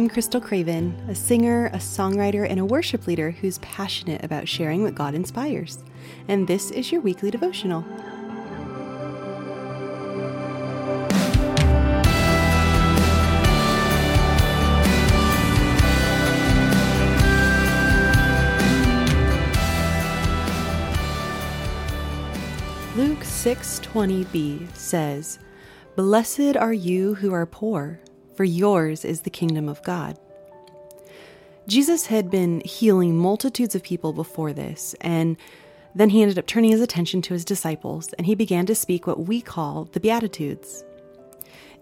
I'm Krystal Craven, a singer, a songwriter, and a worship leader who's passionate about sharing what God inspires. And this is your weekly devotional. Luke 6:20b says, "Blessed are you who are poor, for yours is the kingdom of God." Jesus had been healing multitudes of people before this, and then he ended up turning his attention to his disciples, and he began to speak what we call the Beatitudes.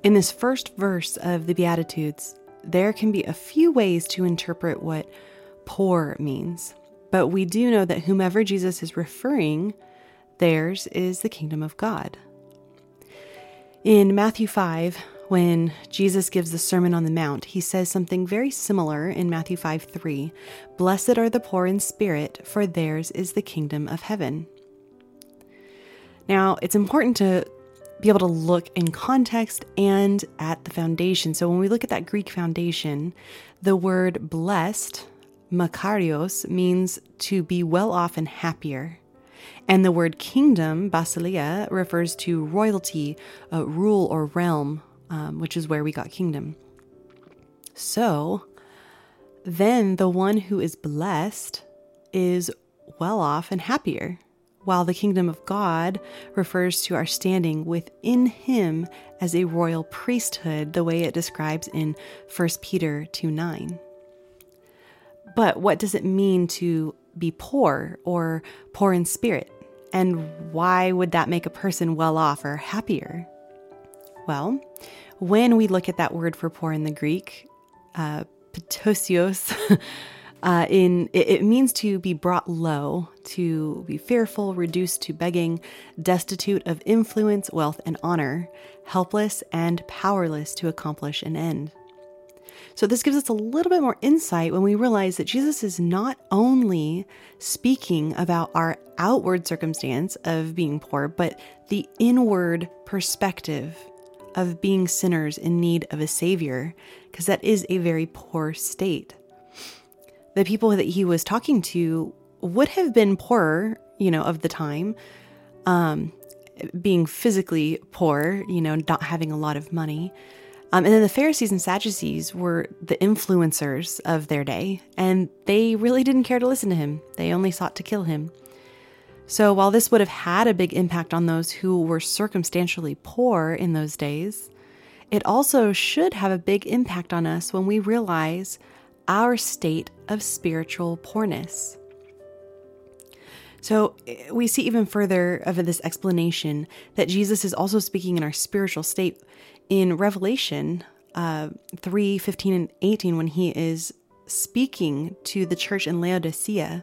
In this first verse of the Beatitudes, there can be a few ways to interpret what poor means, but we do know that whomever Jesus is referring Theirs is the kingdom of God. In Matthew 5, when Jesus gives the Sermon on the Mount, he says something very similar in Matthew 5 3 Blessed are the poor in spirit, for theirs is the kingdom of heaven. Now, it's important to be able to look in context and at the foundation. So, when we look at that Greek foundation, the word blessed, makarios, means to be well off and happier. And the word kingdom, basileia, refers to royalty, uh, rule, or realm, um, which is where we got kingdom. So then the one who is blessed is well off and happier, while the kingdom of God refers to our standing within Him as a royal priesthood, the way it describes in 1 Peter 2 9. But what does it mean to be poor or poor in spirit? And why would that make a person well off or happier? Well, when we look at that word for poor in the Greek, uh, uh, in it, it means to be brought low, to be fearful, reduced to begging, destitute of influence, wealth, and honor, helpless and powerless to accomplish an end. So, this gives us a little bit more insight when we realize that Jesus is not only speaking about our outward circumstance of being poor, but the inward perspective of being sinners in need of a Savior, because that is a very poor state. The people that he was talking to would have been poorer, you know, of the time, um, being physically poor, you know, not having a lot of money. Um, and then the Pharisees and Sadducees were the influencers of their day, and they really didn't care to listen to him. They only sought to kill him. So while this would have had a big impact on those who were circumstantially poor in those days, it also should have a big impact on us when we realize our state of spiritual poorness. So eh, we see even further of this explanation that Jesus is also speaking in our spiritual state in Revelation uh, 3 15 and 18, when he is speaking to the church in Laodicea,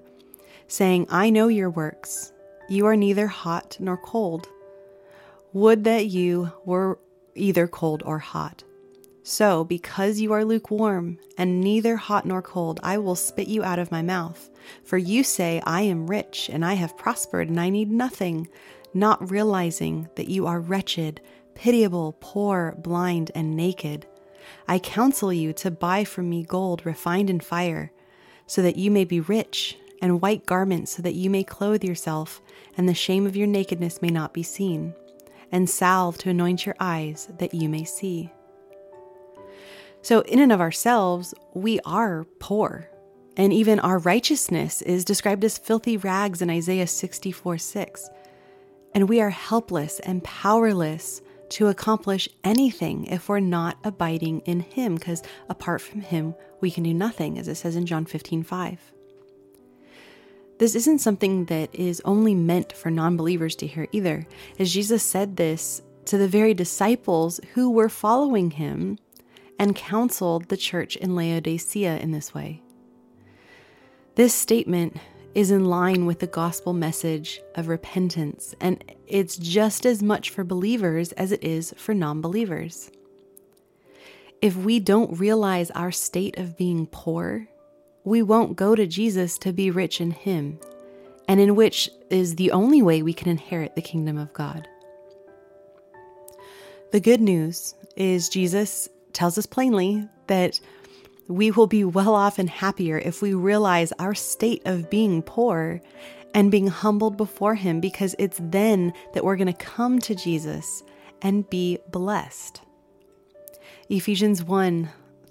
saying, I know your works. You are neither hot nor cold. Would that you were either cold or hot. So, because you are lukewarm and neither hot nor cold, I will spit you out of my mouth. For you say, I am rich and I have prospered and I need nothing, not realizing that you are wretched pitiable, poor, blind, and naked. I counsel you to buy from me gold refined in fire, so that you may be rich, and white garments, so that you may clothe yourself, and the shame of your nakedness may not be seen, and salve to anoint your eyes, that you may see. So, in and of ourselves, we are poor. And even our righteousness is described as filthy rags in Isaiah 64 6. And we are helpless and powerless to accomplish anything if we're not abiding in Him, because apart from Him, we can do nothing, as it says in John 15 5. This isn't something that is only meant for non believers to hear either, as Jesus said this to the very disciples who were following Him and counseled the church in Laodicea in this way. This statement is in line with the gospel message of repentance, and it's just as much for believers as it is for non believers. If we don't realize our state of being poor, we won't go to Jesus to be rich in Him, and in which is the only way we can inherit the kingdom of God. The good news is Jesus tells us plainly that We will be well off and happier if we realize our state of being poor and being humbled before Him because it's then that we're going to come to Jesus and be blessed. Ephesians 1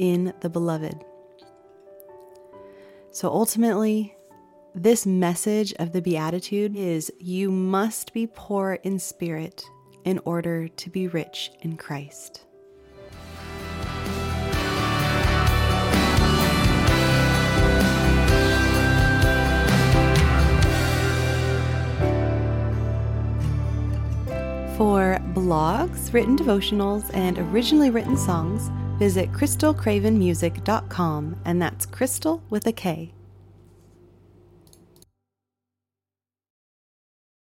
in the beloved. So ultimately, this message of the Beatitude is you must be poor in spirit in order to be rich in Christ. For blogs, written devotionals, and originally written songs, visit krystalcravenmusic.com, and that's crystal with a K.